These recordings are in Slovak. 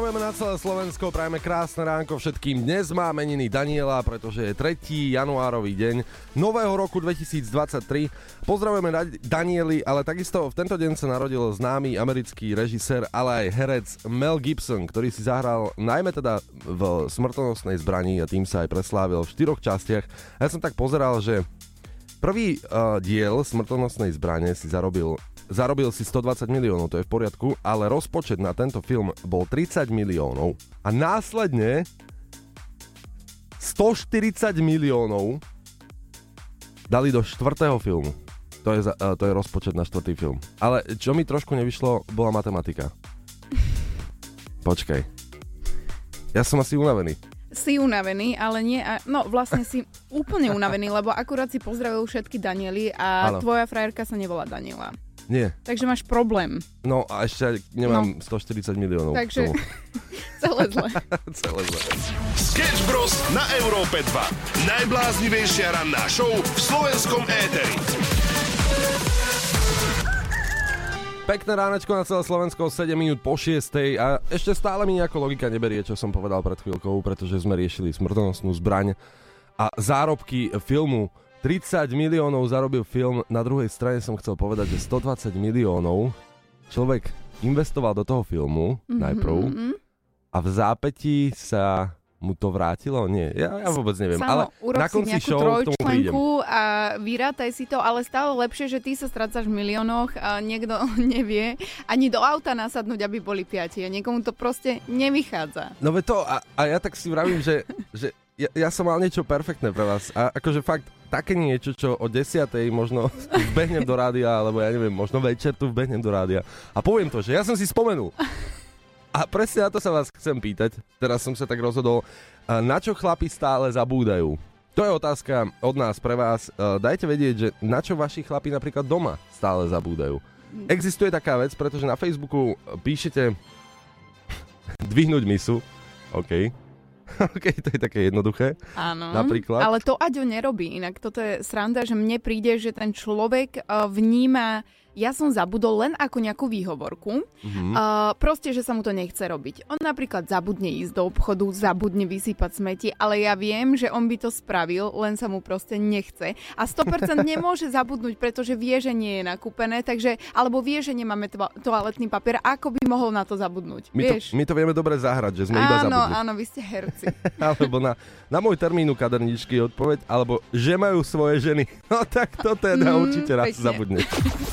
Pozdravujeme na celé Slovensko, prajeme krásne ránko všetkým. Dnes má meniny Daniela, pretože je 3. januárový deň nového roku 2023. Pozdravujeme Danieli, ale takisto v tento deň sa narodil známy americký režisér, ale aj herec Mel Gibson, ktorý si zahral najmä teda v smrtonosnej zbraní a tým sa aj preslávil v štyroch častiach. Ja som tak pozeral, že prvý uh, diel smrtonosnej zbrane si zarobil zarobil si 120 miliónov, to je v poriadku, ale rozpočet na tento film bol 30 miliónov a následne 140 miliónov dali do štvrtého filmu. To je, uh, to je rozpočet na štvrtý film. Ale čo mi trošku nevyšlo, bola matematika. Počkaj. Ja som asi unavený. Si unavený, ale nie... No vlastne si úplne unavený, lebo akurát si pozdravil všetky Daniely a ano. tvoja frajerka sa nevolá Daniela. Nie. Takže máš problém. No a ešte nemám no. 140 miliónov. Takže celé zle. celé zle. Sketch Bros. na Európe 2. Najbláznivejšia ranná show v slovenskom éteri. Pekné ránečko na celé Slovensko, 7 minút po 6. A ešte stále mi nejako logika neberie, čo som povedal pred chvíľkou, pretože sme riešili smrtonosnú zbraň a zárobky filmu 30 miliónov zarobil film, na druhej strane som chcel povedať, že 120 miliónov človek investoval do toho filmu mm-hmm. najprv a v zápätí sa mu to vrátilo? Nie, ja, ja vôbec neviem. Samo, ale na konci show k tomu prídem. a vyrátaj si to, ale stále lepšie, že ty sa strácaš v miliónoch a niekto nevie ani do auta nasadnúť, aby boli piati a niekomu to proste nevychádza. No ve to, a, a ja tak si vravím, že, že ja, ja som mal niečo perfektné pre vás a akože fakt také niečo, čo o 10. možno vbehnem do rádia, alebo ja neviem, možno večer tu vbehnem do rádia a poviem to, že ja som si spomenul. A presne na to sa vás chcem pýtať, teraz som sa tak rozhodol, na čo chlapi stále zabúdajú? To je otázka od nás pre vás. Dajte vedieť, že na čo vaši chlapi napríklad doma stále zabúdajú. Existuje taká vec, pretože na Facebooku píšete dvihnúť misu, OK, OK, to je také jednoduché. Áno. Napríklad. Ale to Aďo nerobí. Inak toto je sranda, že mne príde, že ten človek uh, vníma ja som zabudol len ako nejakú výhovorku. Mm-hmm. Uh, proste, že sa mu to nechce robiť. On napríklad zabudne ísť do obchodu, zabudne vysypať smeti, ale ja viem, že on by to spravil, len sa mu proste nechce. A 100% nemôže zabudnúť, pretože vie, že nie je nakúpené, takže, alebo vie, že nemáme to- toaletný papier, ako by mohol na to zabudnúť. My, vieš? To, my to vieme dobre zahrať, že sme áno, iba zabudli. Áno, áno, vy ste herci. alebo na, na môj termínu kaderničky odpoveď, alebo že majú svoje ženy. No tak to teda mm, určite raz zabudne.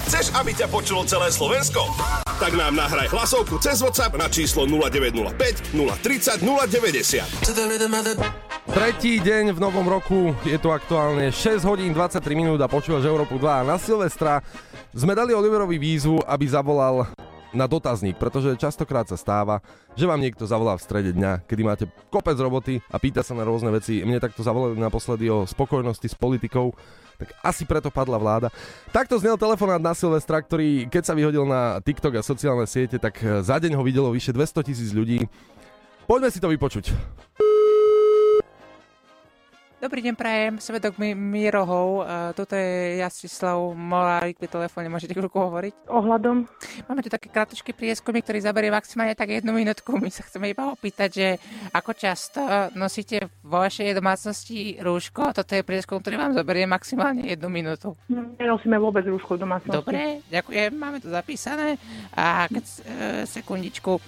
Chceš, aby ťa počulo celé Slovensko? Tak nám nahraj hlasovku cez WhatsApp na číslo 0905 030 090. Tretí deň v novom roku, je to aktuálne 6 hodín 23 minút a počúvaš Európu 2 a na Silvestra sme dali Oliverovi výzvu, aby zavolal na dotazník, pretože častokrát sa stáva, že vám niekto zavolá v strede dňa, kedy máte kopec roboty a pýta sa na rôzne veci. Mne takto zavolali naposledy o spokojnosti s politikou tak asi preto padla vláda. Takto znel telefonát na Silvestra, ktorý keď sa vyhodil na TikTok a sociálne siete, tak za deň ho videlo vyše 200 tisíc ľudí. Poďme si to vypočuť. Dobrý deň, prajem, svedok mi Mirohov. Uh, toto je Jastislav Molárik pri telefóne, môžete chvíľku hovoriť? Ohľadom? Máme tu také krátky prieskumy, ktorý zaberie maximálne tak jednu minútku. My sa chceme iba opýtať, že ako často nosíte vo vašej domácnosti rúško. Toto je prieskum, ktorý vám zaberie maximálne jednu minútu. Nenosíme vôbec rúško v domácnosti. Dobre, ďakujem, máme to zapísané. A keď, uh, sekundičku.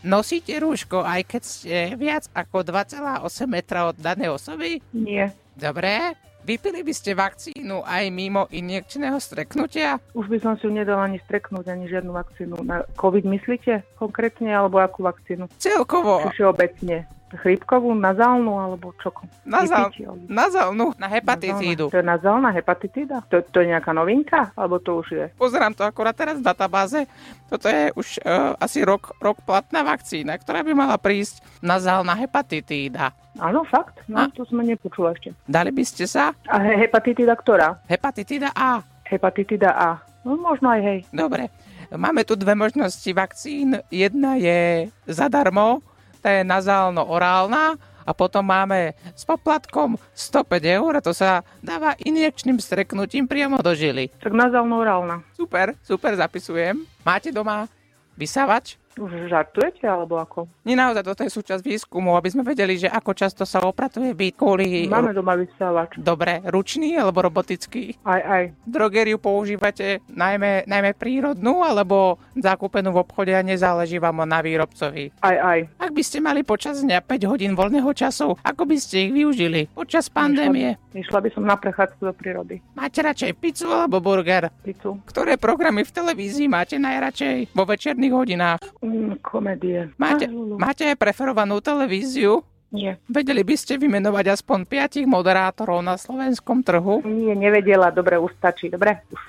Nosíte rúško, aj keď ste viac ako 2,8 metra od danej osoby? Nie. Dobre. Vypili by ste vakcínu aj mimo injekčného streknutia? Už by som si ju nedala ani streknúť, ani žiadnu vakcínu. Na COVID myslíte konkrétne, alebo akú vakcínu? Celkovo. Všeobecne? Chrípkovú, nazálnu alebo čo? Nazál, nazálnu, na hepatitídu. To je nazálna hepatitída? To, to je nejaká novinka? Alebo to už je? Pozerám to akorát teraz v databáze. Toto je už uh, asi rok, rok platná vakcína, ktorá by mala prísť nazálna hepatitída. Áno, fakt? No, A? to sme nepočuli ešte. Dali by ste sa? A hepatitída ktorá? Hepatitída A. Hepatitída A. No možno aj hej. Dobre. Máme tu dve možnosti vakcín. Jedna je zadarmo, tá je nazálno-orálna a potom máme s poplatkom 105 eur a to sa dáva injekčným streknutím priamo do žily. Tak nazalno-orálna. Super, super, zapisujem. Máte doma vysávač? Žartujete, alebo ako? Nie naozaj, toto je súčasť výskumu, aby sme vedeli, že ako často sa opratuje byt kvôli... Máme doma vysávač. Dobre, ručný alebo robotický? Aj, aj. Drogériu používate najmä, najmä prírodnú alebo zakúpenú v obchode a nezáleží vám na výrobcovi? Aj, aj. Ak by ste mali počas dňa 5 hodín voľného času, ako by ste ich využili počas pandémie? Išla by som na prechádzku do prírody. Máte radšej pizzu alebo burger? Pizzu. Ktoré programy v televízii máte najradšej vo večerných hodinách? Mm, komédie. Máte, máte aj preferovanú televíziu? Nie. Vedeli by ste vymenovať aspoň piatich moderátorov na slovenskom trhu? Nie, nevedela. Dobre, už stačí. Dobre, už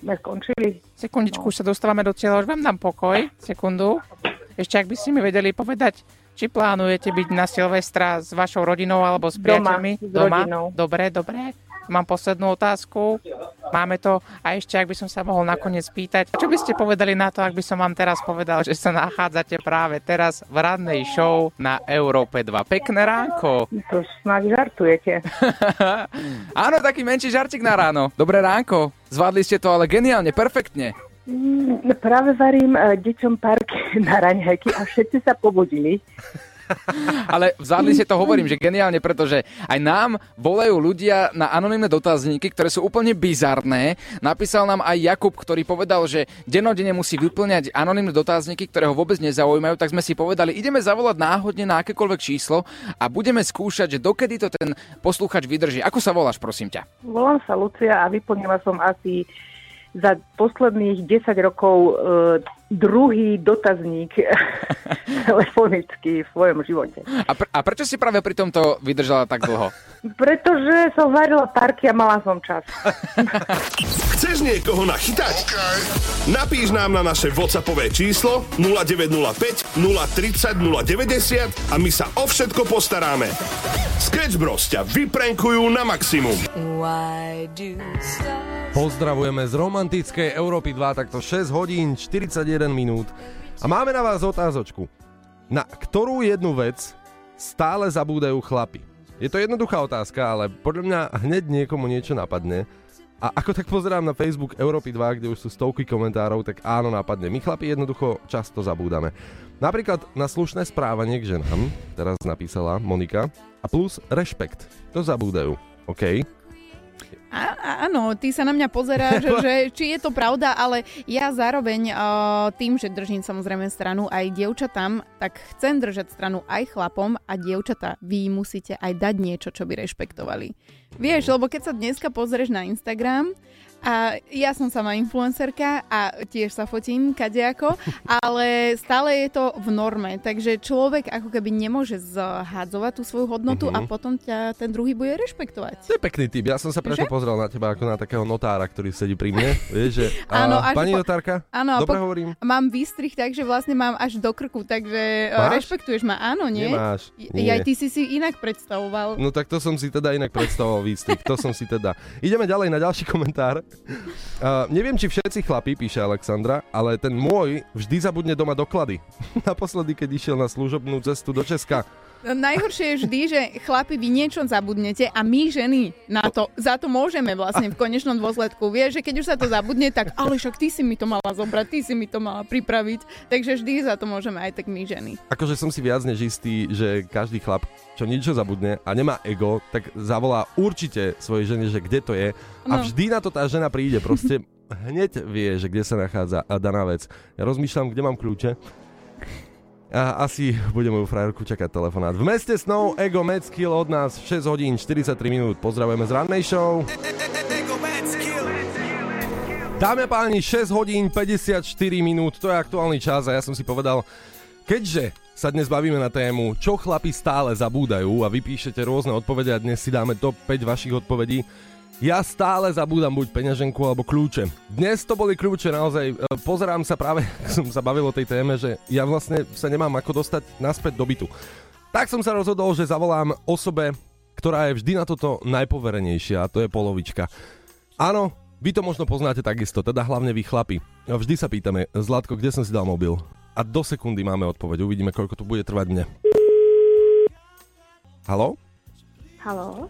sme skončili. Sekundičku, už sa dostávame do cieľa, už vám dám pokoj. Sekundu. Ešte ak by ste mi vedeli povedať, či plánujete byť na Silvestra s vašou rodinou alebo s Doma, priateľmi? s rodinou. Dobre, dobre. Mám poslednú otázku. Máme to. A ešte, ak by som sa mohol nakoniec pýtať, čo by ste povedali na to, ak by som vám teraz povedal, že sa nachádzate práve teraz v radnej show na Európe 2. Pekné ránko. To snáď žartujete. Áno, taký menší žartik na ráno. Dobré ránko. Zvládli ste to ale geniálne, perfektne. Mm, Práve varím e, deťom parky na raňajky a všetci sa pobudili. Ale zvládli ste to, hovorím, že geniálne, pretože aj nám volajú ľudia na anonimné dotazníky, ktoré sú úplne bizarné. Napísal nám aj Jakub, ktorý povedal, že denodene musí vyplňať anonimné dotazníky, ktoré ho vôbec nezaujímajú, tak sme si povedali, ideme zavolať náhodne na akékoľvek číslo a budeme skúšať, že dokedy to ten posluchač vydrží. Ako sa voláš, prosím ťa? Volám sa Lucia a vyplnila som asi za posledných 10 rokov e, druhý dotazník telefonický v svojom živote. A, pr- a prečo si práve pri tomto vydržala tak dlho? Pretože som varila parky a mala som čas. Chceš niekoho nachytať? Napíš nám na naše WhatsAppové číslo 0905 030 090 a my sa o všetko postaráme. Sketch Bros ťa vyprenkujú na maximum. Pozdravujeme z romantickej Európy 2, takto 6 hodín 41 minút. A máme na vás otázočku. Na ktorú jednu vec stále zabúdajú chlapi? Je to jednoduchá otázka, ale podľa mňa hneď niekomu niečo napadne. A ako tak pozerám na Facebook Európy 2, kde už sú stovky komentárov, tak áno, napadne. My chlapi jednoducho často zabúdame. Napríklad na slušné správanie k ženám, teraz napísala Monika, a plus rešpekt. To zabúdajú, OK? Á- á- áno, ty sa na mňa pozeráš, že či je to pravda, ale ja zároveň uh, tým, že držím samozrejme stranu aj dievčatám, tak chcem držať stranu aj chlapom a dievčatá, vy musíte aj dať niečo, čo by rešpektovali. Vieš, lebo keď sa dneska pozrieš na Instagram, a ja som sama influencerka a tiež sa fotím kadejako, ale stále je to v norme, takže človek ako keby nemôže zhádzovať tú svoju hodnotu a potom ťa ten druhý bude rešpektovať. To je pekný typ. Ja som sa preto Že? pozrel na teba ako na takého notára, ktorý sedí pri mne. Vieš, že... A, pani po- notárka? Áno, Dobre po- hovorím? Mám výstrih, takže vlastne mám až do krku, takže Máš? Máš? rešpektuješ ma, áno, nie? Nemáš. Nie. Aj ty si si inak predstavoval. No tak to som si teda inak predstavoval výstrik, to som si teda. Ideme ďalej na ďalší komentár. Neviem, či všetci chlapí, píše Alexandra, ale ten môj vždy zabudne doma doklady. Naposledy, keď išiel na služobnú cestu do Česka. Najhoršie je vždy, že chlapi, vy niečo zabudnete a my ženy na to, za to môžeme vlastne v konečnom dôsledku. Vieš, že keď už sa to zabudne, tak ale však ty si mi to mala zobrať, ty si mi to mala pripraviť. Takže vždy za to môžeme aj tak my ženy. Akože som si viac než istý, že každý chlap, čo niečo zabudne a nemá ego, tak zavolá určite svojej žene, že kde to je. A No. vždy na to tá žena príde, proste hneď vie, že kde sa nachádza daná vec. Ja rozmýšľam, kde mám kľúče. A asi bude moju frajerku čakať telefonát. V meste snov Ego Meckil od nás 6 hodín 43 minút. Pozdravujeme z rannej show. Dámy a páni, 6 hodín 54 minút, to je aktuálny čas a ja som si povedal, keďže sa dnes bavíme na tému, čo chlapi stále zabúdajú a vy píšete rôzne odpovede a dnes si dáme top 5 vašich odpovedí, ja stále zabúdam buď peňaženku alebo kľúče. Dnes to boli kľúče, naozaj. E, Pozerám sa práve, som sa bavil o tej téme, že ja vlastne sa nemám ako dostať naspäť do bytu. Tak som sa rozhodol, že zavolám osobe, ktorá je vždy na toto najpoverenejšia a to je polovička. Áno, vy to možno poznáte takisto, teda hlavne vy chlapi. A Vždy sa pýtame, Zlatko, kde som si dal mobil? A do sekundy máme odpoveď, uvidíme, koľko to bude trvať mne. Halo? Haló?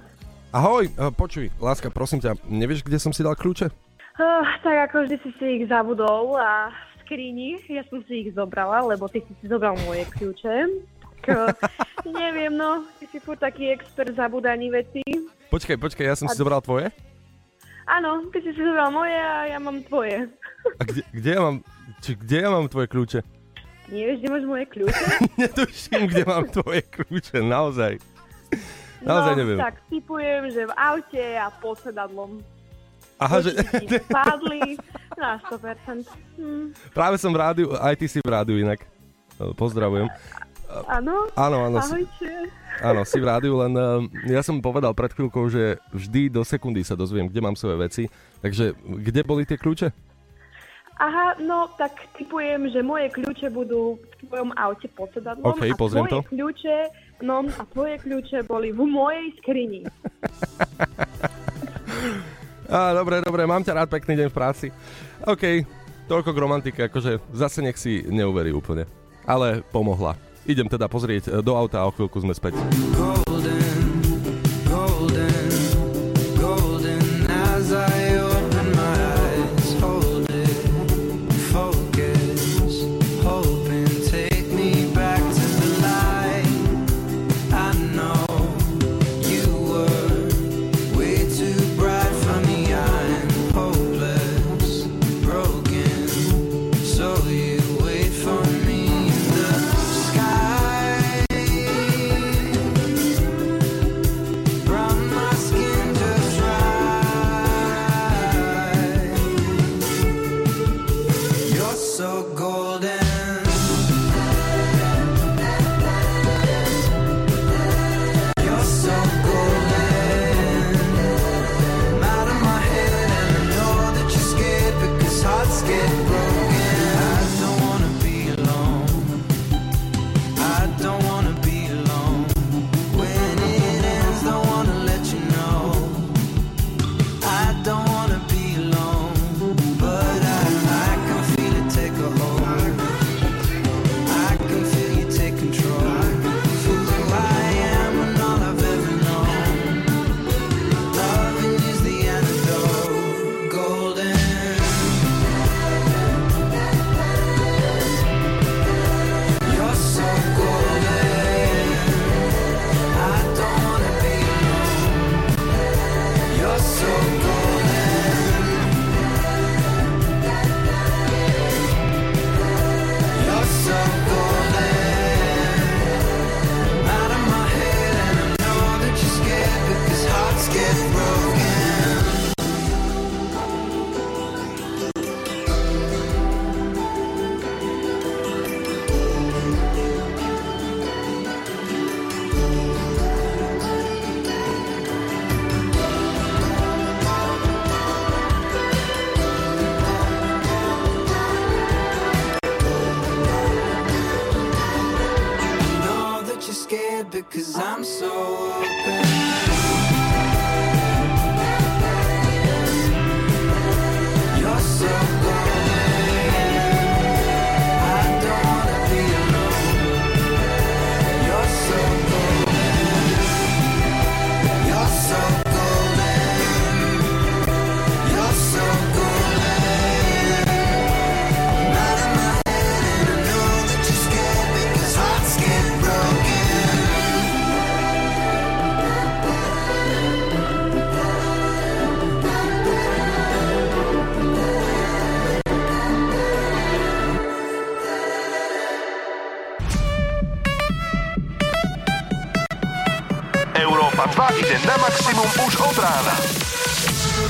Ahoj, eh, počuj, láska, prosím ťa, nevieš, kde som si dal kľúče? Uh, tak ako vždy si si ich zabudol a v skrini, ja som si ich zobrala, lebo ty si si zobral moje kľúče. Tak, uh, neviem, no, ty si furt taký expert zabudaní veci. Počkaj, počkaj, ja som si zobral tvoje? Áno, ty si si zobral moje a ja mám tvoje. A kde, kde ja mám, či, kde ja mám tvoje kľúče? Nevieš, kde máš moje kľúče? Netuším, kde mám tvoje kľúče, naozaj. Naozaj no, neviem. tak typujem, že v aute a pod sedadlom. Aha, že... Spadli na 100%. Hm. Práve som v rádiu, aj ty si v rádiu inak. Eh, Pozdravujem. Áno? Áno, áno, Ahojte. áno, si v rádiu, len uh, ja som povedal pred chvíľkou, že vždy do sekundy sa dozviem, kde mám svoje veci. Takže kde boli tie kľúče? Aha, no tak typujem, že moje kľúče budú v tvojom aute pod sedadlom OK, a pozriem tvoje to. kľúče, no a tvoje kľúče boli v mojej skrini. Á, dobre, dobre, mám ťa rád, pekný deň v práci. OK, toľko k romantike, akože zase nech si neuverí úplne. Ale pomohla. Idem teda pozrieť e, do auta a o chvíľku sme späť. So Európa 2 ide na maximum už od rána.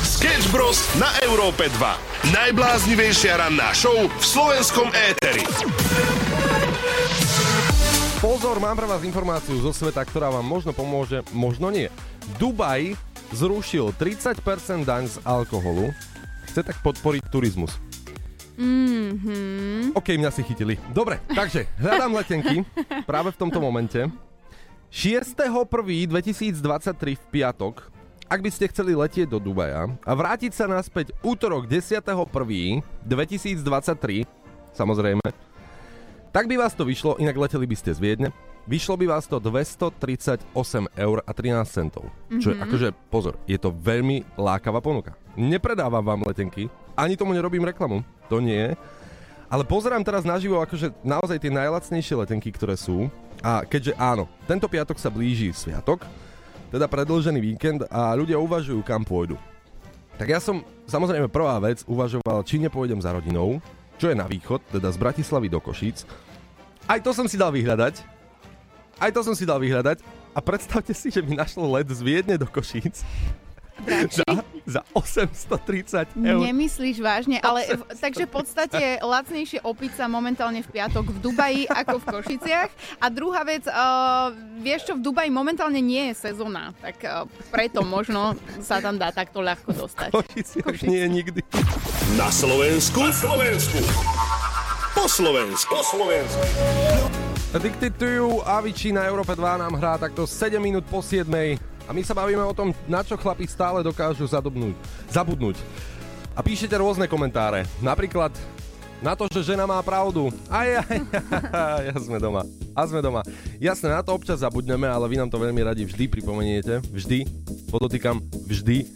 Sketch Bros. na Európe 2. Najbláznivejšia ranná show v slovenskom éteri. Pozor, mám pre vás informáciu zo sveta, ktorá vám možno pomôže, možno nie. Dubaj zrušil 30% daň z alkoholu. Chce tak podporiť turizmus. Mhm. OK, mňa si chytili. Dobre, takže hľadám letenky práve v tomto momente. 6.1.2023 v piatok, ak by ste chceli letieť do Dubaja a vrátiť sa naspäť útorok 10.1.2023, samozrejme, tak by vás to vyšlo, inak leteli by ste z Viedne, vyšlo by vás to 238 eur a 13 centov. Čo je, akože, pozor, je to veľmi lákavá ponuka. Nepredávam vám letenky, ani tomu nerobím reklamu, to nie. Ale pozerám teraz naživo akože naozaj tie najlacnejšie letenky, ktoré sú. A keďže áno, tento piatok sa blíži sviatok, teda predlžený víkend a ľudia uvažujú, kam pôjdu. Tak ja som, samozrejme prvá vec, uvažoval, či nepôjdem za rodinou, čo je na východ, teda z Bratislavy do Košíc. Aj to som si dal vyhľadať. Aj to som si dal vyhľadať. A predstavte si, že mi našlo let z Viedne do Košíc. Za, za 830 eur. Nemyslíš vážne, ale v, takže v podstate lacnejšie opica momentálne v piatok v Dubaji ako v Košiciach. A druhá vec, uh, vieš čo, v Dubaji momentálne nie je sezóna, tak uh, preto možno sa tam dá takto ľahko dostať. Košici, Košice. nie nikdy. Na Slovensku. Na Slovensku. Po Slovensku. Po Slovensku. Addicted to you, Avicii na Európe 2 nám hrá takto 7 minút po 7. A my sa bavíme o tom, na čo chlapi stále dokážu zadobnúť, zabudnúť. A píšete rôzne komentáre. Napríklad na to, že žena má pravdu. Aj, aj, ja sme doma. A sme doma. Jasné, na to občas zabudneme, ale vy nám to veľmi radi vždy pripomeniete. Vždy. Podotýkam, vždy.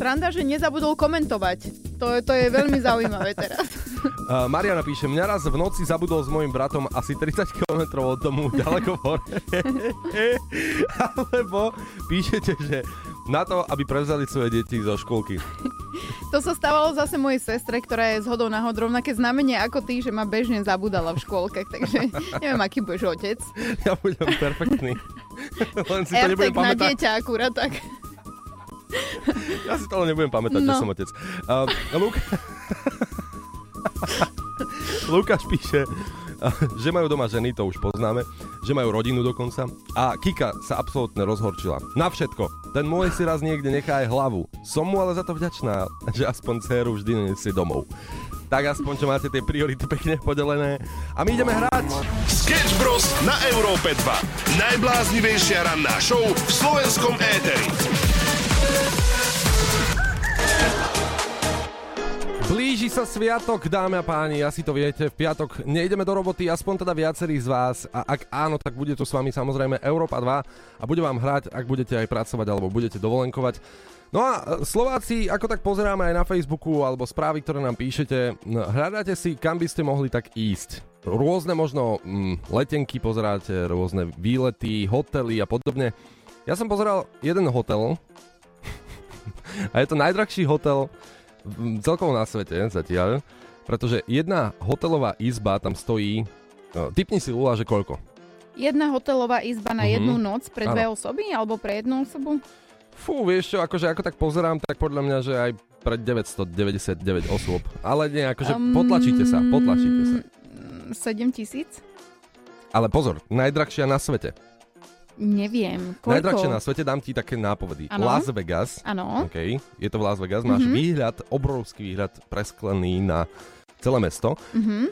Sranda, že nezabudol komentovať. To, je- to je veľmi zaujímavé teraz. Uh, Mariana píše, mňa raz v noci zabudol s mojim bratom asi 30 km od domu ďaleko hore. Alebo píšete, že na to, aby prevzali svoje deti zo školky. To sa stávalo zase mojej sestre, ktorá je z hodou náhod rovnaké znamenie ako ty, že ma bežne zabudala v škôlke, takže neviem, aký budeš otec. Ja budem perfektný. Len si to nebudem na pamätať. dieťa akurát tak. Ja si to len nebudem pamätať, že No. som otec. Uh, Luk... Lukáš píše, že majú doma ženy, to už poznáme, že majú rodinu dokonca. A Kika sa absolútne rozhorčila. Na všetko. Ten môj si raz niekde nechá aj hlavu. Som mu ale za to vďačná, že aspoň dceru vždy nesie domov. Tak aspoň, čo máte tie priority pekne podelené. A my ideme hrať. Sketch Bros. na Európe 2. Najbláznivejšia ranná show v slovenskom éteri. Blíži sa sviatok, dámy a páni, asi to viete, v piatok nejdeme do roboty, aspoň teda viacerí z vás a ak áno, tak bude tu s vami samozrejme Európa 2 a bude vám hrať, ak budete aj pracovať alebo budete dovolenkovať. No a Slováci, ako tak pozeráme aj na Facebooku alebo správy, ktoré nám píšete, hľadáte si, kam by ste mohli tak ísť. Rôzne možno mm, letenky pozeráte, rôzne výlety, hotely a podobne. Ja som pozeral jeden hotel a je to najdrahší hotel celkovo na svete zatiaľ, pretože jedna hotelová izba tam stojí, no, typni si Lula, že koľko? Jedna hotelová izba na Mhm. jednu noc pre dve Áno. osoby alebo pre jednu osobu? Fú, vieš čo, akože ako tak pozerám, tak podľa mňa, že aj pre 999 osôb. Ale nie, akože Um, potlačíte sa, potlačíte sa. 7 tisíc? Ale pozor, najdrahšia na svete. Neviem. Koľko? Najdrahšia na svete, dám ti také nápovedy. Áno. Las Vegas, Áno. OK, je to v Las Vegas, máš Mhm. výhľad, obrovský výhľad presklený na celé mesto. Mhm.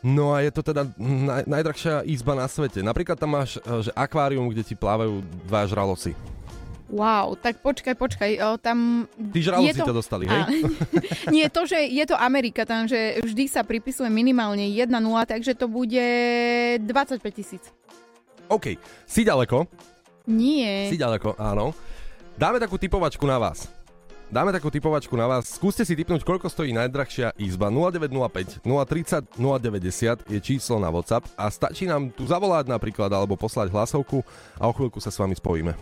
No a je to teda naj, najdrahšia izba na svete. Napríklad tam máš e, že akvárium, kde ti plávajú dva žraloci. Wow, tak počkaj, počkaj, o, tam... Tí žraloci ťa dostali, hej? Á, Nie, to, že je to Amerika, tam, že vždy sa pripisuje minimálne 1-0, takže to bude 25 tisíc. OK, si ďaleko, Nie. si ďaleko, áno. Dáme takú typovačku na vás. Dáme takú typovačku na vás. Skúste si typnúť, koľko stojí najdrahšia izba. 0905 030 090 je číslo na WhatsApp a stačí nám tu zavolať napríklad alebo poslať hlasovku a o chvíľku sa s vami spojíme.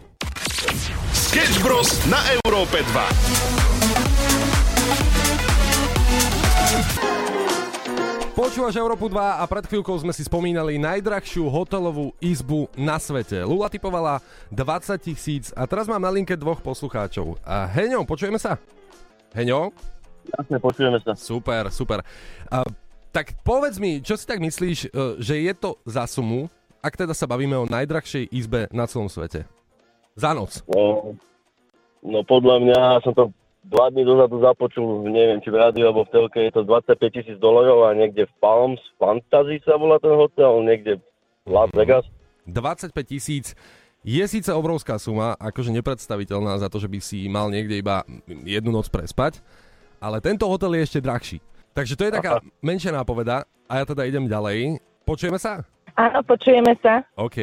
Sketch Bros. na Európe 2. Počúvaš Európu 2 a pred chvíľkou sme si spomínali najdrahšiu hotelovú izbu na svete. Lula typovala 20 tisíc a teraz mám na linke dvoch poslucháčov. A Heňo, počujeme sa? Heňo? Jasne, počujeme sa. Super, super. A, tak povedz mi, čo si tak myslíš, e, že je to za sumu, ak teda sa bavíme o najdrahšej izbe na celom svete? Za noc. No, no podľa mňa som to dva dní dozadu započul, neviem, či v rádiu alebo v telke, je to 25 tisíc dolarov a niekde v Palms Fantasy sa volá ten hotel, niekde v Las Vegas. 25 tisíc je síce obrovská suma, akože nepredstaviteľná za to, že by si mal niekde iba jednu noc prespať, ale tento hotel je ešte drahší. Takže to je taká menšia nápoveda a ja teda idem ďalej. Počujeme sa? Áno, počujeme sa. OK,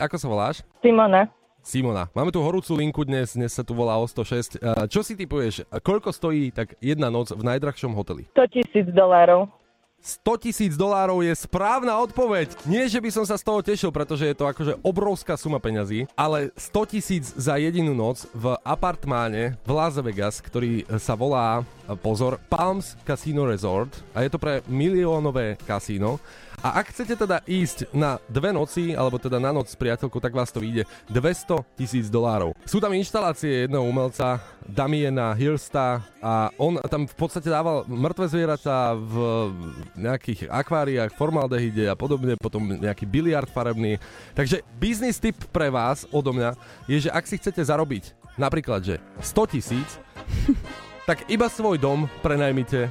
ako sa voláš? Simona. Simona. Máme tu horúcu linku dnes, dnes sa tu volá o 106. Eh, Čo si typuješ? Koľko stojí tak jedna noc v najdrahšom hoteli? 100 tisíc dolárov. 100 tisíc dolárov je správna odpoveď. Nie, že by som sa z toho tešil, pretože je to akože obrovská suma peňazí, ale 100 tisíc za jedinú noc v apartmáne v Las Vegas, ktorý sa volá, pozor, Palms Casino Resort a je to pre miliónové kasíno. A ak chcete teda ísť na dve noci, alebo teda na noc s priateľkou, tak vás to vyjde 200 tisíc dolárov. Sú tam inštalácie jedného umelca, Damiena Hirsta a on tam v podstate dával mŕtve zvieratá v nejakých akváriách, formaldehyde a podobne, potom nejaký biliard farebný. Takže biznis tip pre vás odo mňa je, že ak si chcete zarobiť napríklad, že 100 tisíc, tak iba svoj dom prenajmite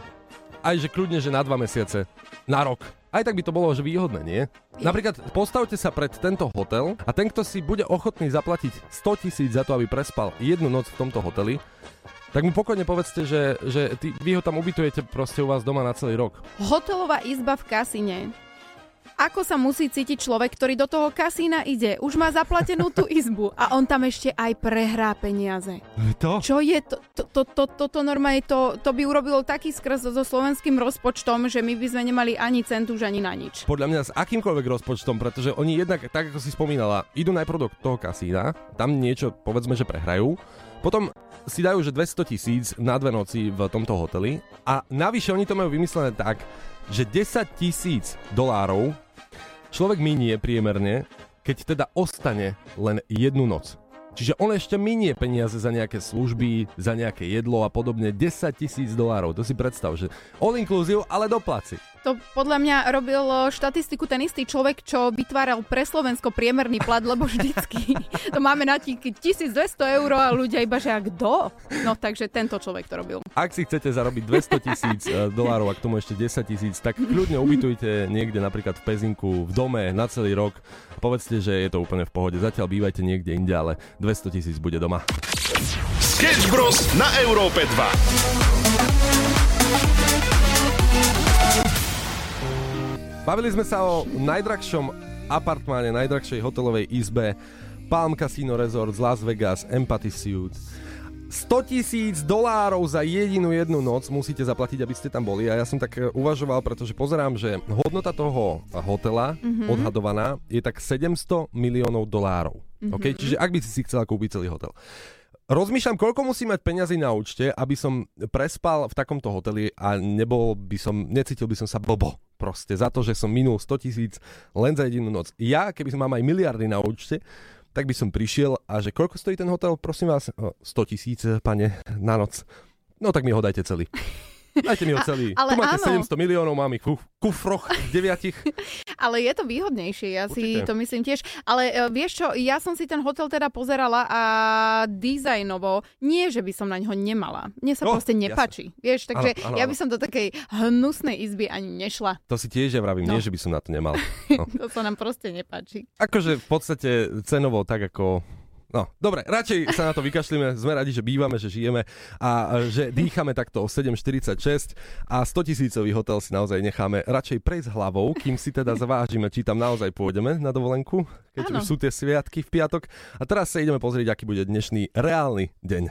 aj že kľudne, že na dva mesiace, na rok. Aj tak by to bolo že výhodné, nie? Napríklad postavte sa pred tento hotel a ten, kto si bude ochotný zaplatiť 100 tisíc za to, aby prespal jednu noc v tomto hoteli, tak mu pokojne povedzte, že, že ty, vy ho tam ubytujete proste u vás doma na celý rok. Hotelová izba v kasíne. Ako sa musí cítiť človek, ktorý do toho kasína ide? Už má zaplatenú tú izbu a on tam ešte aj prehrá peniaze. To? Čo je to? to, to, to toto normálne, to, to by urobilo taký skrs so slovenským rozpočtom, že my by sme nemali ani cent už ani na nič. Podľa mňa s akýmkoľvek rozpočtom, pretože oni jednak, tak ako si spomínala, idú najprv do toho kasína, tam niečo povedzme, že prehrajú, potom si dajú, že 200 tisíc na dve noci v tomto hoteli a navyše oni to majú vymyslené tak, že 10 tisíc dolárov človek minie priemerne, keď teda ostane len jednu noc. Čiže on ešte minie peniaze za nejaké služby, za nejaké jedlo a podobne. 10 tisíc dolárov, to si predstav, že all inclusive, ale doplaci. To podľa mňa robil o, štatistiku ten istý človek, čo vytváral pre Slovensko priemerný plat, lebo vždycky to máme na tí 1200 eur a ľudia iba, že a kto? No takže tento človek to robil. Ak si chcete zarobiť 200 tisíc eh, dolárov a k tomu ešte 10 tisíc, tak kľudne ubytujte niekde napríklad v Pezinku, v dome na celý rok. Povedzte, že je to úplne v pohode. Zatiaľ bývajte niekde inde, ale 200 tisíc bude doma. Sketch Bros. na Európe 2. Bavili sme sa o najdrahšom apartmáne, najdrahšej hotelovej izbe Palm Casino Resort z Las Vegas, Empathy Suite. 100 tisíc dolárov za jedinú jednu noc musíte zaplatiť, aby ste tam boli. A ja som tak e, uvažoval, pretože pozerám, že hodnota toho hotela Mhm. odhadovaná je tak 700 miliónov dolárov. Mhm. Okay? Čiže ak by si si chcela kúpiť celý hotel. Rozmýšľam, koľko musím mať peňazí na účte, aby som prespal v takomto hoteli a nebol by som, necítil by som sa blbo proste za to, že som minul 100 tisíc len za jedinú noc. Ja, keby som mám aj miliardy na účte, tak by som prišiel a že koľko stojí ten hotel, prosím vás, O, 100 tisíc, pane, na noc. No tak mi ho dajte celý. Dajte mi ho A- celý. ale tu máte áno. 700 miliónov, mám ich v kufroch deviatich. Ale je to výhodnejšie, ja si Určite. to myslím tiež. Ale e, vieš čo, ja som si ten hotel teda pozerala a dizajnovo, nie že by som na ňo nemala. Mne sa No, proste jasne. nepačí. Vieš, takže Áno, áno, ja áno. by som do takej hnusnej izby ani nešla. To si tiež ja vravím, No. nie, že by som na to nemal. No. To sa nám proste nepáči. Akože v podstate cenovo tak ako... No, dobre, radšej sa na to vykašlíme, sme radi, že bývame, že žijeme a že dýchame takto o 7.46 a 100 tisícový hotel si naozaj necháme radšej prejsť hlavou, kým si teda zvážime, či tam naozaj pôjdeme na dovolenku, keď Áno. už sú tie sviatky v piatok. A teraz sa ideme pozrieť, aký bude dnešný reálny deň.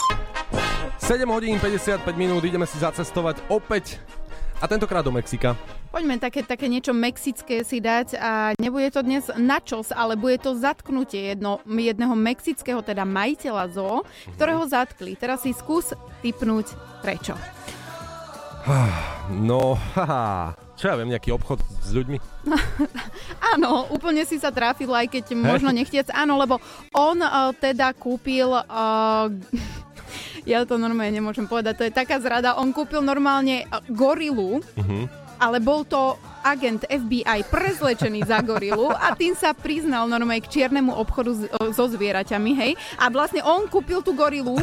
7 hodín 55 minút, ideme si zacestovať opäť a tentokrát do Mexika. Poďme také, také niečo mexické si dať a nebude to dnes načos, ale bude to zatknutie jedno, jedného mexického teda majiteľa zoo, ktorého zatkli. Teraz si skús typnúť prečo. No, haha, čo ja viem, nejaký obchod s ľuďmi? Áno, úplne si sa trafil, aj keď možno nechtiec. Áno, lebo on uh, teda kúpil... Uh, ja to normálne nemôžem povedať, to je taká zrada. On kúpil normálne uh, gorilu, Uh-huh. Ale bol to agent FBI prezlečený za gorilu a tým sa priznal normálne k čiernemu obchodu s- so zvieraťami, hej. A vlastne on kúpil tú gorilu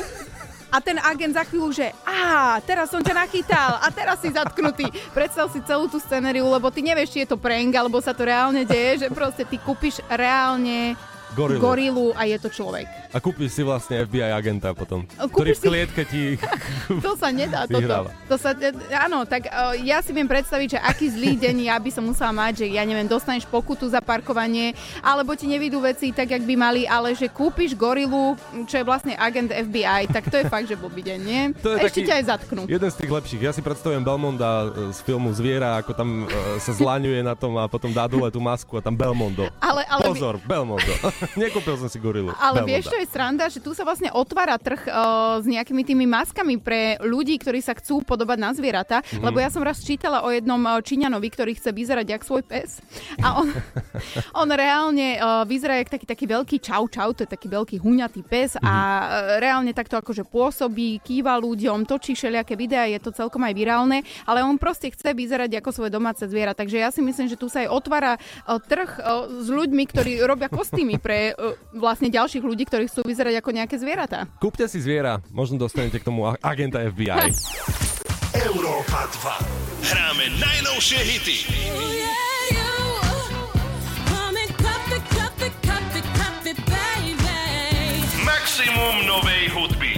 a ten agent za chvíľu, že á, teraz som ťa nachytal a teraz si zatknutý. Predstav si celú tú scenériu, lebo ty nevieš, či je to prank, alebo sa to reálne deje, že proste ty kúpiš reálne Gorilu. gorilu a je to človek. A kúpiš si vlastne FBI agenta potom, A ktorý v kúpiš si- klietke ti... To sa nedá, toto. To sa, e, áno, tak uh, ja si viem predstaviť, že aký zlý deň ja by som musela mať, že ja neviem, dostaneš pokutu za parkovanie, alebo ti nevidú veci tak, jak by mali, ale že kúpiš gorilu, čo je vlastne agent FBI, tak to je fakt, že blbý deň, nie? To je Ešte taký- ťa aj zatknú. Jeden z tých lepších. Ja si predstavujem Belmonda e, z filmu Zviera, ako tam e, sa zlaňuje na tom a potom dá dole tú masku a tam Belmondo. Ale, ale, Pozor, Belmondo. Nekúpil som si gorilu. Ale Belmonda. vieš, čo je sranda? Že tu sa vlastne otvára trh uh, s nejakými tými maskami pre ľudí, ktorí sa chcú podobať na zvieratá. Mhm. Lebo ja som raz čítala o jednom uh, Číňanovi, ktorý chce vyzerať jak svoj pes. A on, on reálne uh, vyzerá jak taký, taký veľký čau čau, to je taký veľký huňatý pes a uh, reálne takto akože pôsobí, kýva ľuďom, točí všelijaké videá, je to celkom aj virálne, ale on proste chce vyzerať ako svoje domáce zviera. Takže ja si myslím, že tu sa aj otvára uh, trh uh, s ľuďmi, ktorí robia kostýmy pre uh, vlastne ďalších ľudí, ktorí chcú vyzerať ako nejaké zvieratá. Kúpte si zviera, možno dostanete k tomu agenta FBI. Európa 2. Hráme najnovšie hity. Maximum novej hudby.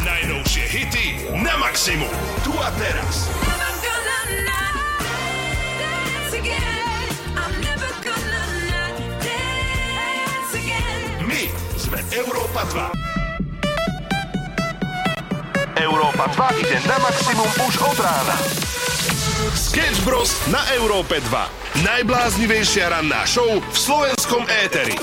Najnovšie hity na maximum. Tu a teraz. My sme Európa 2. Európa 2 ide na maximum už od rána. Sketch Bros. na Európe 2. Najbláznivejšia ranná show v slovenskom éteri.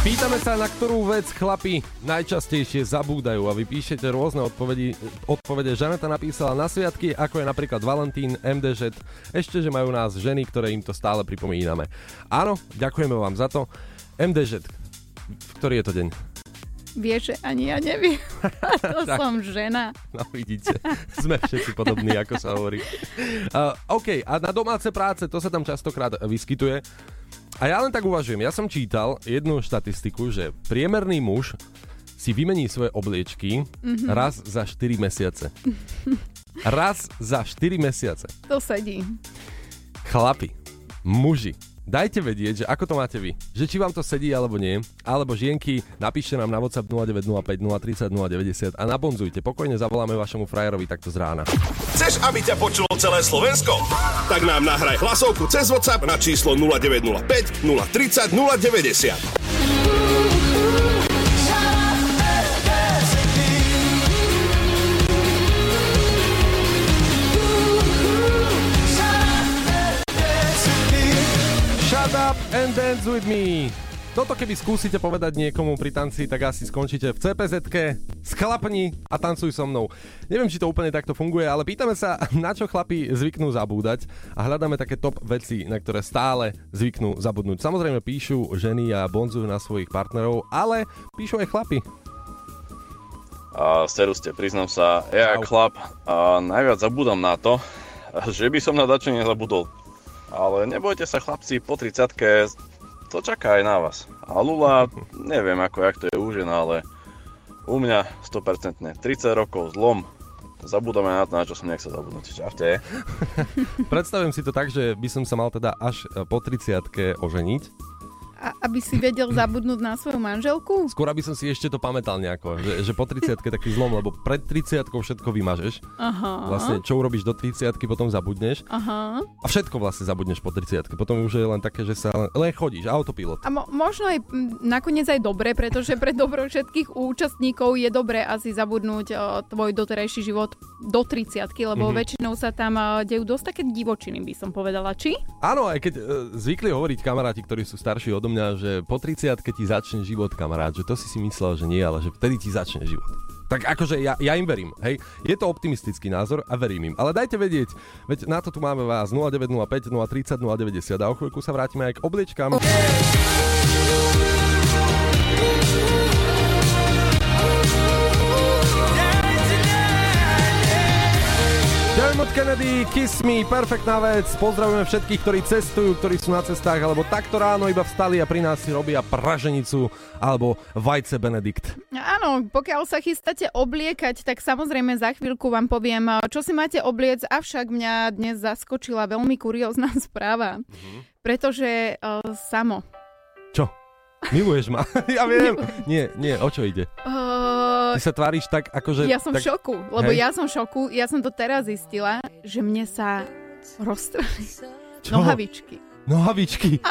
Pýtame sa, na ktorú vec chlapi najčastejšie zabúdajú a vy píšete rôzne odpovedi. odpovede. Žaneta napísala na sviatky, ako je napríklad Valentín, MDŽ, ešte, že majú nás ženy, ktoré im to stále pripomíname. Áno, ďakujeme vám za to. MDŽ, v ktorý je to deň? Vieš, že ani ja neviem. to som žena. No vidíte, sme všetci podobní, ako sa hovorí. Uh, OK, a na domáce práce, to sa tam častokrát vyskytuje. A ja len tak uvažujem, ja som čítal jednu štatistiku, že priemerný muž si vymení svoje obliečky Mhm. raz za 4 mesiace. Raz za 4 mesiace. To sedí. Chlapi, muži, dajte vedieť, že ako to máte vy. Že či vám to sedí alebo nie. Alebo žienky, napíšte nám na WhatsApp 0905 030 090 a nabonzujte. Pokojne zavoláme vašemu frajerovi takto z rána. Chceš, aby ťa počulo celé Slovensko? Tak nám nahraj hlasovku cez WhatsApp na číslo 0905 030 090. and dance with me. Toto keby skúsite povedať niekomu pri tanci, tak asi skončíte v cpz sklapni a tancuj so mnou. Neviem, či to úplne takto funguje, ale pýtame sa, na čo chlapi zvyknú zabúdať a hľadáme také top veci, na ktoré stále zvyknú zabudnúť. Samozrejme píšu ženy a bonzujú na svojich partnerov, ale píšu aj chlapi. A ste, priznám sa, ja ako chlap a najviac zabudám na to, že by som na dačo nezabudol. Ale nebojte sa chlapci, po 30 to čaká aj na vás. A Lula, neviem ako, jak to je u žen, ale u mňa 100%. 30 rokov zlom, zabudáme na to, na čo som nechcel zabudnúť. Čaute. Predstavím si to tak, že by som sa mal teda až po 30 oženiť. A, aby si vedel zabudnúť na svoju manželku? Skôr aby som si ešte to pamätal nejako, že, že po 30 je taký zlom, lebo pred 30 všetko vymažeš. Aha. Vlastne, čo urobíš do 30 potom zabudneš. Aha. A všetko vlastne zabudneš po 30 Potom už je len také, že sa len, len chodíš, autopilot. A mo- možno aj m, nakoniec aj dobre, pretože pre dobro všetkých účastníkov je dobré asi zabudnúť o, tvoj doterajší život do 30 lebo Mhm. väčšinou sa tam o, dejú dosť také divočiny, by som povedala. Či? Áno, aj keď e, zvykli hovoriť kamaráti, ktorí sú starší odo mňa, že po 30 ti začne život kamarát, že to si si myslel, že nie, ale že vtedy ti začne život. Tak akože ja, ja im verím, hej. Je to optimistický názor a verím im. Ale dajte vedieť, veď na to tu máme vás 0905 030 090 a o chvíľku sa vrátime aj k obliečkám. Dermot Kennedy, Kiss Me, perfektná vec. Pozdravujeme všetkých, ktorí cestujú, ktorí sú na cestách, alebo takto ráno iba vstali a pri nás si robia praženicu alebo vajce Benedikt. Áno, pokiaľ sa chystáte obliekať, tak samozrejme za chvíľku vám poviem, čo si máte obliec, avšak mňa dnes zaskočila veľmi kuriózna správa. Pretože uh, samo. Čo? Miluješ ma? ja viem. Nie, nie, o čo ide? Uh, Ty sa tváriš tak, akože... ja som tak... v šoku, lebo Hej. ja som v šoku. Ja som to teraz zistila, že mne sa roztrhli nohavičky. Nohavičky.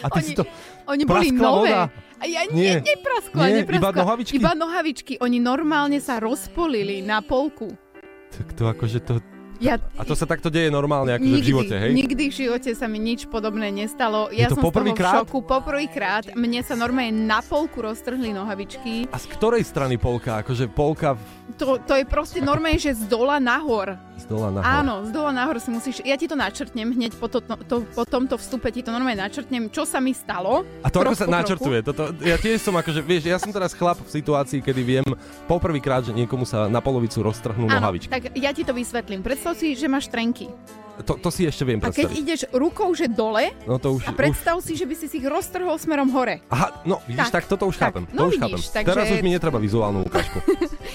A ty Oni- si to... Oni boli nové. voda. A ja Nie. nie, nepraskla, Nie, nepraskla. iba nohavičky? Iba nohavičky. Oni normálne sa rozpolili na polku. Tak to akože to... Ja, A to sa takto deje normálne, akože v živote, hej? Nikdy v živote sa mi nič podobné nestalo. Je Ja to som toho v poprvýkrát? šoku. Poprvýkrát. Mne sa normálne na polku roztrhli nohavičky. A z ktorej strany polka? Akože polka v... To, to je proste normálne, že z dola nahor. z dola nahor. Áno, z dola nahor si musíš... Ja ti to načrtnem hneď po, to, to, po tomto vstupe ti to normálne načrtnem, čo sa mi stalo. A to ako sa načrtuje? Toto, ja tiež som akože, vieš, ja som teraz chlap v situácii, kedy viem poprvýkrát, že niekomu sa na polovicu roztrhnú Áno, nohavičky. tak ja ti to vysvetlím. Predstav si, že máš trenky. To, to si ešte viem A keď predstaviť. ideš rukou, že dole, No to už, a už... predstav si, že by si si ich roztrhol smerom hore. Aha, no vidíš, tak, Tak, toto už tak. chápem. No to už vidíš, chápem. takže- Teraz už mi netreba vizuálnu ukážku.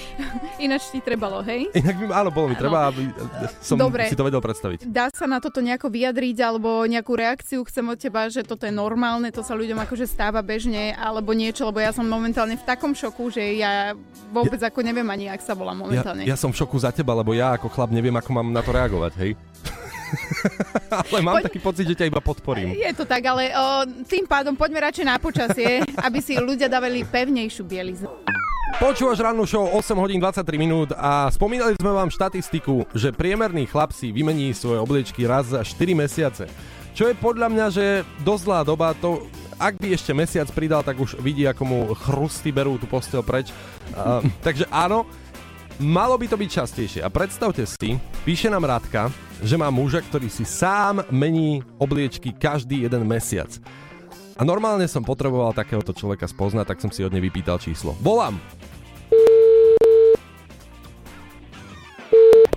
Ináč ti trebalo, hej? Inak by, áno, bolo mi treba, aby som Dobre. si to vedel predstaviť. Dá sa na toto nejako vyjadriť alebo nejakú reakciu chcem od teba, že toto je normálne, to sa ľuďom akože stáva bežne alebo niečo, lebo ja som momentálne v takom šoku, že ja vôbec ako neviem ani, ak sa volá Ja, momentálne. ja som v šoku za teba, lebo ja ako chlap neviem, ako mám na to reagovať, hej? Ale mám Poď- taký pocit, že ťa iba podporím. Je to tak, ale o, tým pádom poďme radšej na počasie, aby si ľudia dávali pevnejšiu bielizu. Počúvaš rannú show 8 hodín 23 minút a spomínali sme vám štatistiku, že priemerný chlap si vymení svoje obliečky raz za 4 mesiace. Čo je podľa mňa, že dosť zlá doba, to ak by ešte mesiac pridal, tak už vidí, ako mu chrusty berú tú postel preč. Uh, takže áno, malo by to byť častejšie. A predstavte si, píše nám Radka, že má muža, ktorý si sám mení obliečky každý jeden mesiac. A normálne som potreboval takéhoto človeka spoznať, tak som si od nej vypýtal číslo. Volám!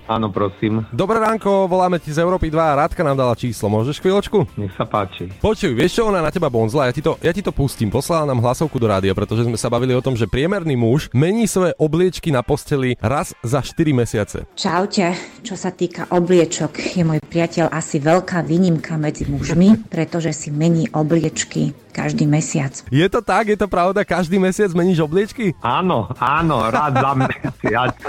Áno, prosím. Dobré ránko, voláme ti z Európy 2 a Rádka nám dala číslo. Môžeš chvíľočku? Nech sa páči. Počuj, vieš čo, ona na teba bonzla, ja ti to, ja ti to pustím. Poslala nám hlasovku do rádia, pretože sme sa bavili o tom, že priemerný muž mení svoje obliečky na posteli raz za 4 mesiace. Čaute, čo sa týka obliečok, je môj priateľ asi veľká výnimka medzi mužmi, pretože si mení obliečky každý mesiac. Je to tak? Je to pravda? Každý mesiac meníš obliečky? Áno, áno, rád za mesiac.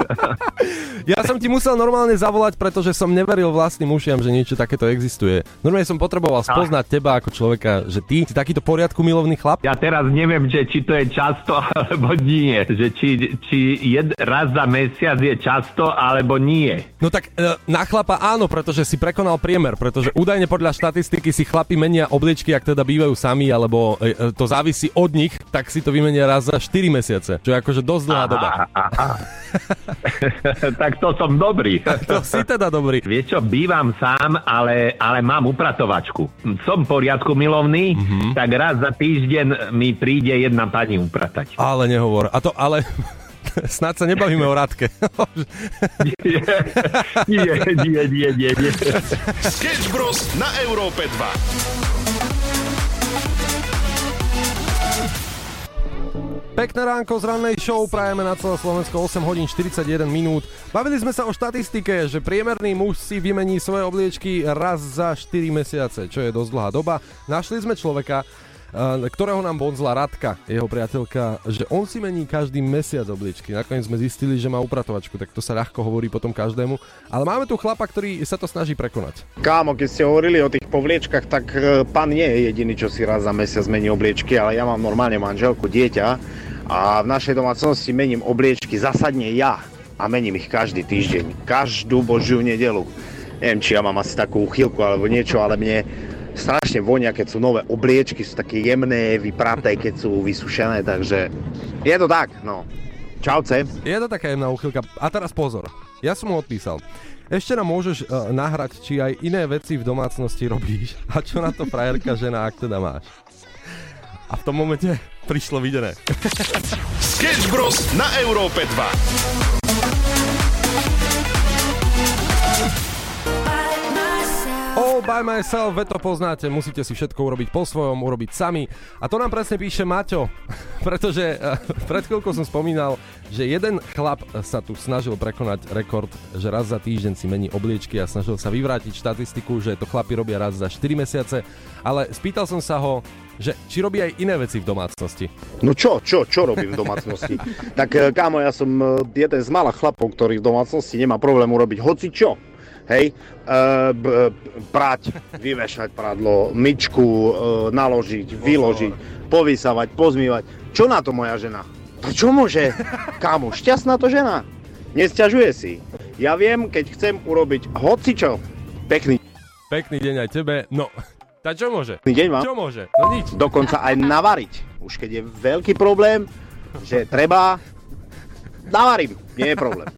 Ja som ti musel normálne zavolať, pretože som neveril vlastným ušiam, že niečo takéto existuje. Normálne som potreboval spoznať teba ako človeka, že ty si takýto poriadku milovný chlap. Ja teraz neviem, že či to je často, alebo nie. Že či, či jed, raz za mesiac je často, alebo nie. No tak e, na chlapa áno, pretože si prekonal priemer, pretože údajne podľa štatistiky si chlapi menia obliečky, ak teda bývajú sami, alebo e, e, to závisí od nich, tak si to vymenia raz za 4 mesiace, čo je akože dosť dlhá doba. Aha. tak to som dobrý. To si teda dobrý. Vieš čo, bývam sám, ale, ale mám upratovačku. Som poriadku milovný, mm-hmm. tak raz za týždeň mi príde jedna pani upratať. Ale nehovor. A to ale... Snad sa nebavíme o Radke. nie, nie, nie, nie, nie, nie. Sketch Bros. na Európe 2. Pekné ránko z rannej show, prajeme na celé Slovensko 8 hodín 41 minút. Bavili sme sa o štatistike, že priemerný muž si vymení svoje obliečky raz za 4 mesiace, čo je dosť dlhá doba. Našli sme človeka, ktorého nám bonzla Radka, jeho priateľka, že on si mení každý mesiac obliečky. Nakoniec sme zistili, že má upratovačku, tak to sa ľahko hovorí potom každému. Ale máme tu chlapa, ktorý sa to snaží prekonať. Kámo, keď ste hovorili o tých povliečkach, tak e, pán nie je jediný, čo si raz za mesiac mení obliečky, ale ja mám normálne manželku, dieťa a v našej domácnosti mením obliečky zasadne ja a mením ich každý týždeň, každú božiu nedelu. Neviem, či ja mám asi takú uchylku alebo niečo, ale mne strašne vonia, keď sú nové obliečky, sú také jemné, vypraté, keď sú vysušené, takže je to tak, no. Čauce. Je to taká jemná úchylka. A teraz pozor, ja som mu odpísal. Ešte nám môžeš uh, nahrať, či aj iné veci v domácnosti robíš a čo na to frajerka žena, ak teda máš. A v tom momente prišlo videné. Sketch Bros. na Európe 2. by myself, ve to poznáte, musíte si všetko urobiť po svojom, urobiť sami. A to nám presne píše Maťo, pretože eh, pred chvíľkou som spomínal, že jeden chlap sa tu snažil prekonať rekord, že raz za týždeň si mení obliečky a snažil sa vyvrátiť štatistiku, že to chlapi robia raz za 4 mesiace, ale spýtal som sa ho, že či robí aj iné veci v domácnosti. No čo, čo, čo robím v domácnosti? tak e, kámo, ja som e, jeden z malých chlapov, ktorý v domácnosti nemá problém urobiť hoci čo. Hej, e, prať, vyvešať pradlo, myčku e, naložiť, vyložiť, povysávať, pozmývať. Čo na to moja žena? To čo môže? Kámo, šťastná to žena. Nesťažuje si. Ja viem, keď chcem urobiť hoci čo. Pekný Pekný deň aj tebe. No, tá čo môže? deň vám. Čo môže? No nič. Dokonca aj navariť. Už keď je veľký problém, že treba, navarím. Nie je problém.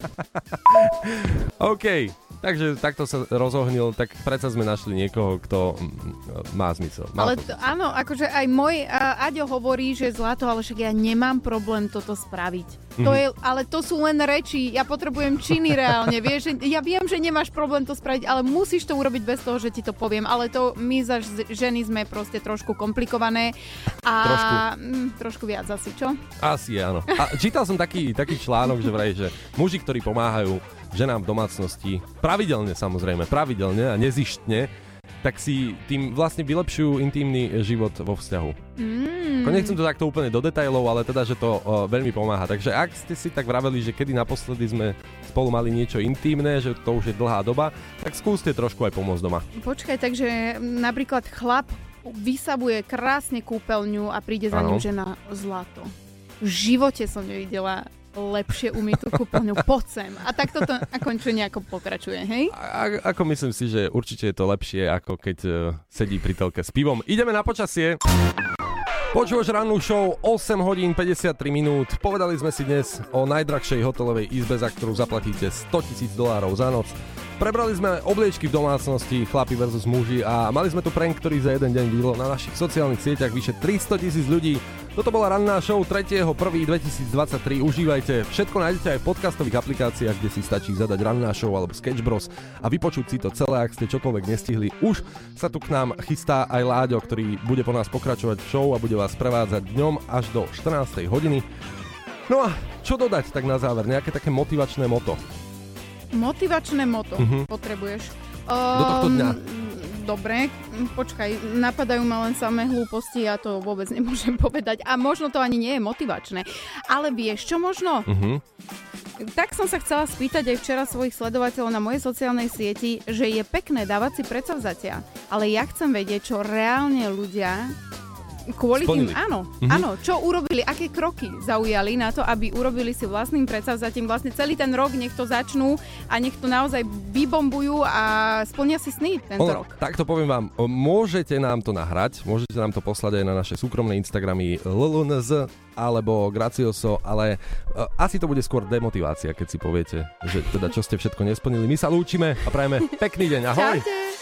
OK, takže takto sa rozohnil, tak predsa sme našli niekoho, kto mm, má zmysel. Má Ale to. to, áno, akože aj môj uh, Aďo hovorí, že zlato, ale však ja nemám problém toto spraviť. To Mhm. je, ale to sú len reči, ja potrebujem činy reálne, vieš, ja viem, že nemáš problém to spraviť, ale musíš to urobiť bez toho, že ti to poviem, ale to my za ženy sme proste trošku komplikované a Trošku. Mm, trošku viac asi, čo? Asi áno. A čítal som taký, taký článok, že vraj, že muži, ktorí pomáhajú ženám v domácnosti, pravidelne samozrejme, pravidelne a nezištne, tak si tým vlastne vylepšujú intímny život vo vzťahu. Mm. Nechcem to takto úplne do detailov, ale teda, že to o, veľmi pomáha. Takže ak ste si tak vraveli, že kedy naposledy sme spolu mali niečo intímne, že to už je dlhá doba, tak skúste trošku aj pomôcť doma. Počkaj, takže napríklad chlap vysabuje krásne kúpeľňu a príde za ním žena zlato. V živote som nevidela lepšie umytú kúpeľňu. Poď sem. A takto to končuje nejako pokračuje, hej? A, ako myslím si, že určite je to lepšie, ako keď uh, sedí pri telke s pivom. Ideme na počasie. Počúvaš rannú show 8 hodín 53 minút. Povedali sme si dnes o najdrahšej hotelovej izbe, za ktorú zaplatíte 100 tisíc dolárov za noc. Prebrali sme obliečky v domácnosti, chlapi versus muži a mali sme tu prank, ktorý za jeden deň vyhlo na našich sociálnych sieťach vyše 300 tisíc ľudí. Toto bola ranná show 3.1.2023. Užívajte. Všetko nájdete aj v podcastových aplikáciách, kde si stačí zadať ranná show alebo Sketch Bros a vypočuť si to celé, ak ste čokoľvek nestihli. Už sa tu k nám chystá aj Láďo, ktorý bude po nás pokračovať v show a bude vás prevádzať dňom až do 14. hodiny. No a čo dodať tak na záver? Nejaké také motivačné moto. Motivačné moto Mhm. potrebuješ. Do tohto dňa. Um, Dobre, počkaj, napadajú ma len samé hlúposti, ja to vôbec nemôžem povedať. A možno to ani nie je motivačné. Ale vieš čo možno? Mhm. Tak som sa chcela spýtať aj včera svojich sledovateľov na mojej sociálnej sieti, že je pekné dávať si predsavzatia. Ale ja chcem vedieť, čo reálne ľudia kvôli tým, Splnili. áno, Mhm. áno, čo urobili, aké kroky zaujali na to, aby urobili si vlastným predsavzatím vlastne celý ten rok, nech to začnú a nech to naozaj vybombujú a splnia si sny tento Ono, rok. takto poviem vám, môžete nám to nahrať, môžete nám to poslať aj na naše súkromné Instagramy LLNZ alebo Gracioso, ale uh, asi to bude skôr demotivácia, keď si poviete, že teda čo ste všetko nesplnili. My sa lúčime a prajeme pekný deň, ahoj! Čaute!